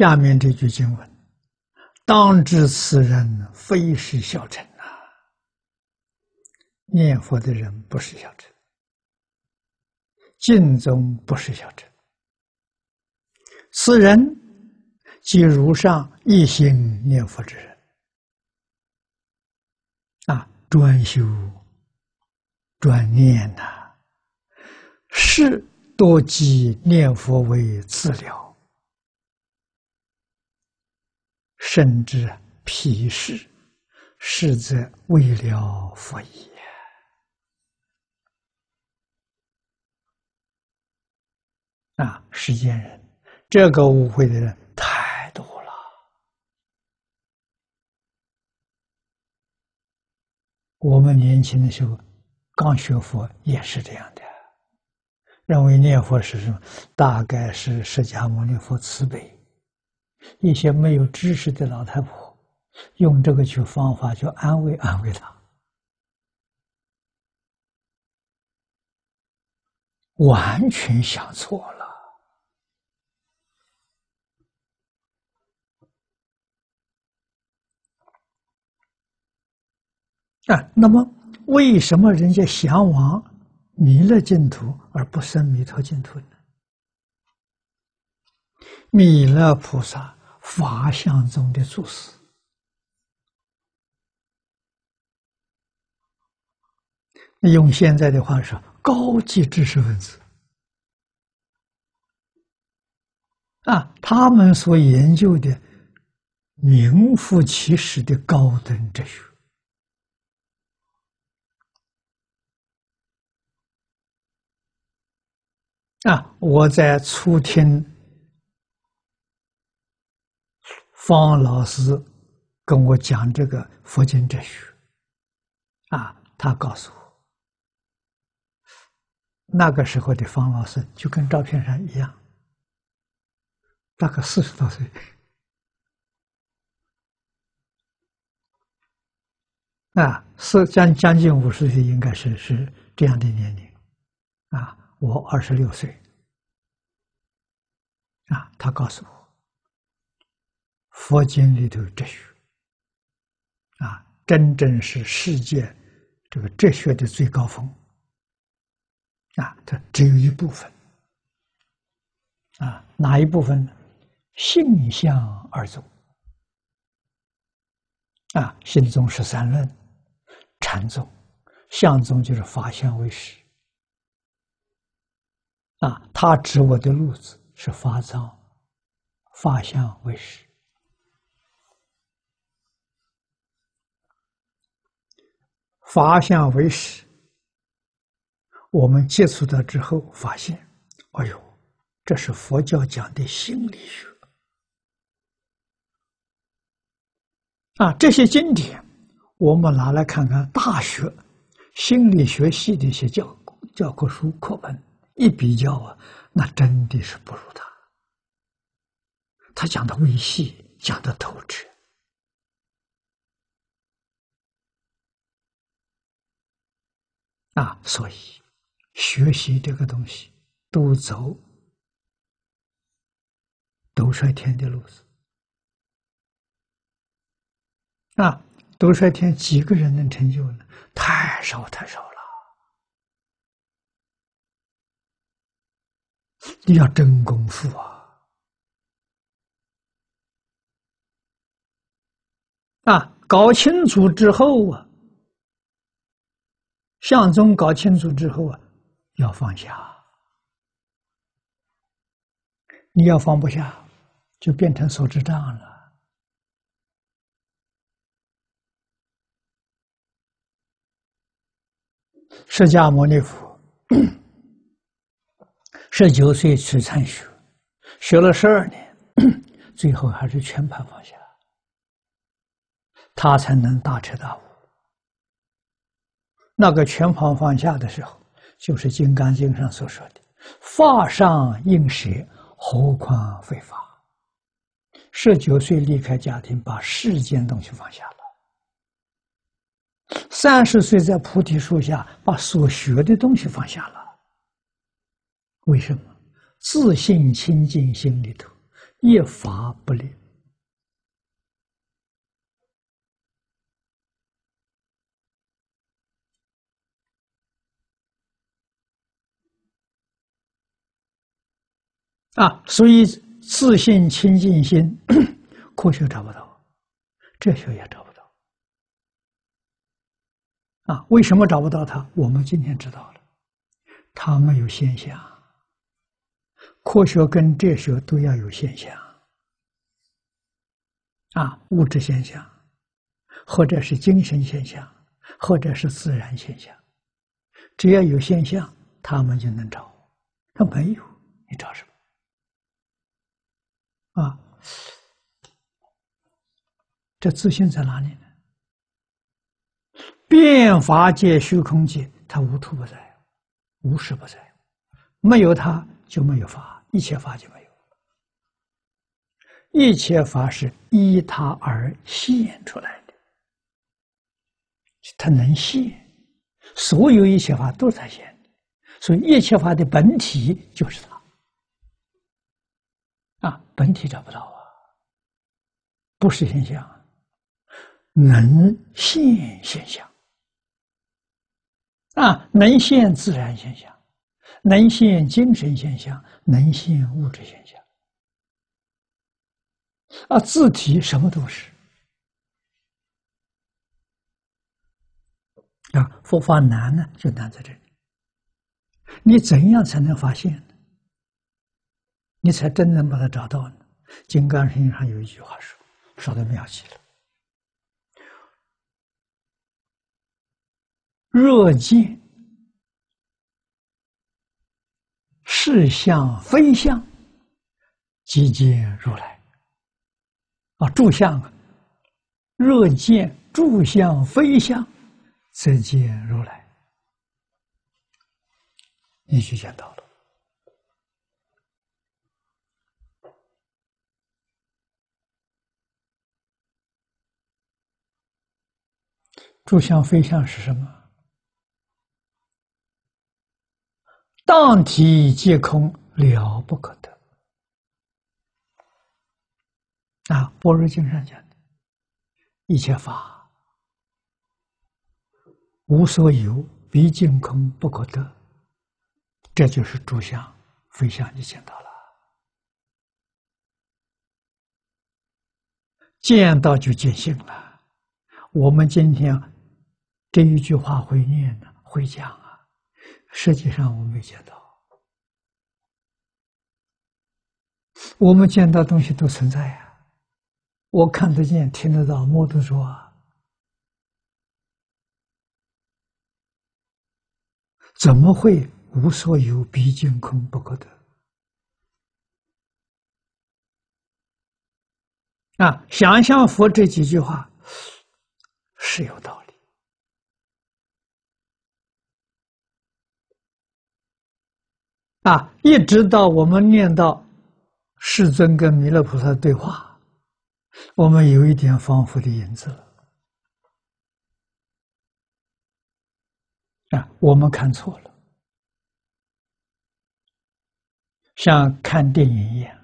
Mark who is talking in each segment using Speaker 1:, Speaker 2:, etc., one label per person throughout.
Speaker 1: 下面这句经文：“当知此人非是小臣呐，念佛的人不是小臣，敬宗不是小臣。此人即如上一心念佛之人啊，专修专念呐，是多积念佛为自了。”甚至皮实，实则为了佛也。啊，世间人，这个误会的人太多了。我们年轻的时候刚学佛也是这样的，认为念佛是什么？大概是释迦牟尼佛慈悲。一些没有知识的老太婆，用这个去方法，就安慰安慰他，完全想错了。啊，那么为什么人家向往弥勒净土而不生弥陀净土呢？弥勒菩萨法相中的祖师，用现在的话说，高级知识分子啊，他们所研究的名副其实的高等哲学啊，我在初听。方老师跟我讲这个佛经哲学，啊，他告诉我，那个时候的方老师就跟照片上一样，大概四十多岁，啊，是将将近五十岁，应该是是这样的年龄，啊，我二十六岁，啊，他告诉我。佛经里头哲学，啊，真正是世界这个哲学的最高峰，啊，它只有一部分，啊，哪一部分呢？性相二宗，啊，性宗十三论，禅宗，相宗就是法相为实，啊，他指我的路子是法藏，法相为实。法相为实，我们接触到之后发现，哎呦，这是佛教讲的心理学啊！这些经典，我们拿来看看大学心理学系的一些教教科书课本，一比较啊，那真的是不如他。他讲的微细，讲的透彻。啊，所以学习这个东西都走斗率天的路子。啊，斗率天几个人能成就呢？太少太少了。你要真功夫啊！啊，搞清楚之后啊。相宗搞清楚之后啊，要放下。你要放不下，就变成手指障了。释迦牟尼佛 十九岁去参学，学了十二年，最后还是全盘放下，他才能大彻大悟。那个全盘放下的时候，就是《金刚经》上所说的“法上应舍，何况非法”。十九岁离开家庭，把世间东西放下了；三十岁在菩提树下，把所学的东西放下了。为什么？自信清净心里头一法不立。啊，所以自信清净心，科学找不到，哲学也找不到。啊，为什么找不到它？我们今天知道了，它没有现象。科学跟哲学都要有现象。啊，物质现象，或者是精神现象，或者是自然现象，只要有现象，他们就能找。他没有，你找什么？啊，这自信在哪里呢？变法界、虚空界，它无处不在，无时不在，没有它就没有法，一切法就没有。一切法是依他而现出来的，它能现，所有一切法都在现，所以一切法的本体就是它。啊，本体找不到啊，不是现象，能现现象，啊，能现自然现象，能现精神现象，能现物质现象，啊，自体什么都是，啊，佛法难呢，就难在这里，你怎样才能发现？你才真能把它找到呢。《金刚经》上有一句话说，说的妙极了：“若见是相非相，即见如来。”啊，住相啊！若见住相非相，则见如来。你就见到了。诸相非相是什么？当体皆空，了不可得。啊，《般若经》上讲的，一切法无所有，毕竟空不可得。这就是诸相非相，你见到了，见到就见性了。我们今天。这一句话会念呢，会讲啊。实际上我没见到，我们见到东西都存在呀。我看得见、听得到、摸得着啊，怎么会无所有、毕竟空不可得？啊，想象佛这几句话是有道理。啊，一直到我们念到世尊跟弥勒菩萨对话，我们有一点仿佛的影子了。啊，我们看错了，像看电影一样。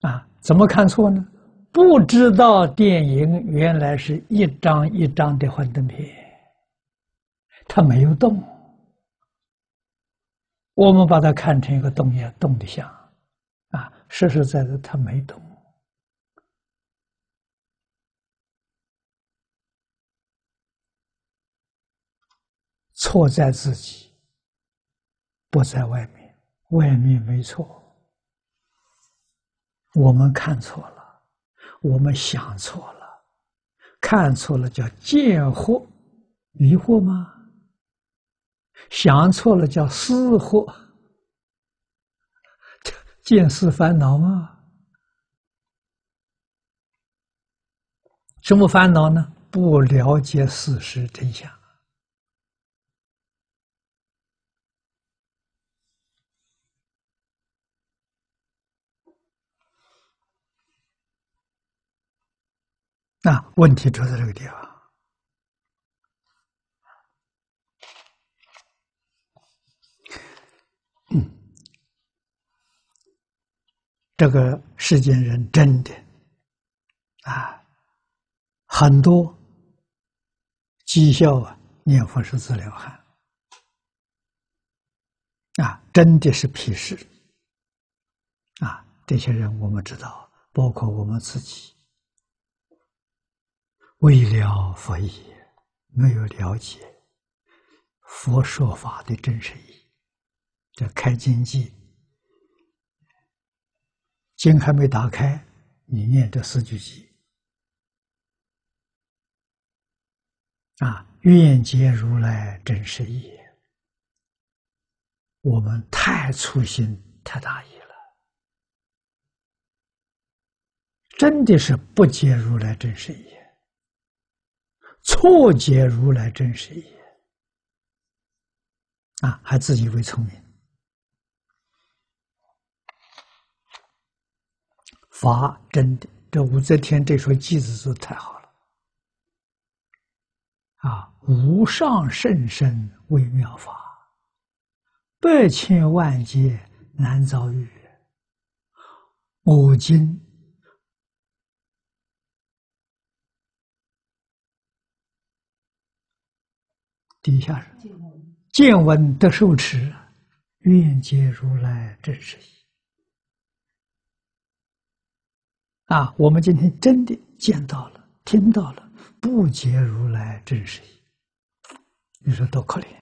Speaker 1: 啊，怎么看错呢？不知道电影原来是一张一张的幻灯片，它没有动。我们把它看成一个动也动的像，啊，实实在在它没动，错在自己，不在外面，外面没错，我们看错了，我们想错了，看错了叫见惑，迷惑吗？想错了叫思惑，见思烦恼吗？什么烦恼呢？不了解事实真相。那问题出在这个地方。这个世间人真的啊，很多讥笑啊，念佛是自了汉啊，真的是鄙视啊！这些人我们知道，包括我们自己，为了佛意，没有了解佛说法的真实意。这开经记，经还没打开，你念这四句偈啊，愿解如来真实意。我们太粗心，太大意了，真的是不解如来真实意，错解如来真实义啊，还自以为聪明。法真的，这武则天这首句子字太好了啊！无上甚深微妙法，百千万劫难遭遇。我今底下人见闻得受持，愿解如来真实义。啊，我们今天真的见到了、听到了，不解如来真实意，你说多可怜。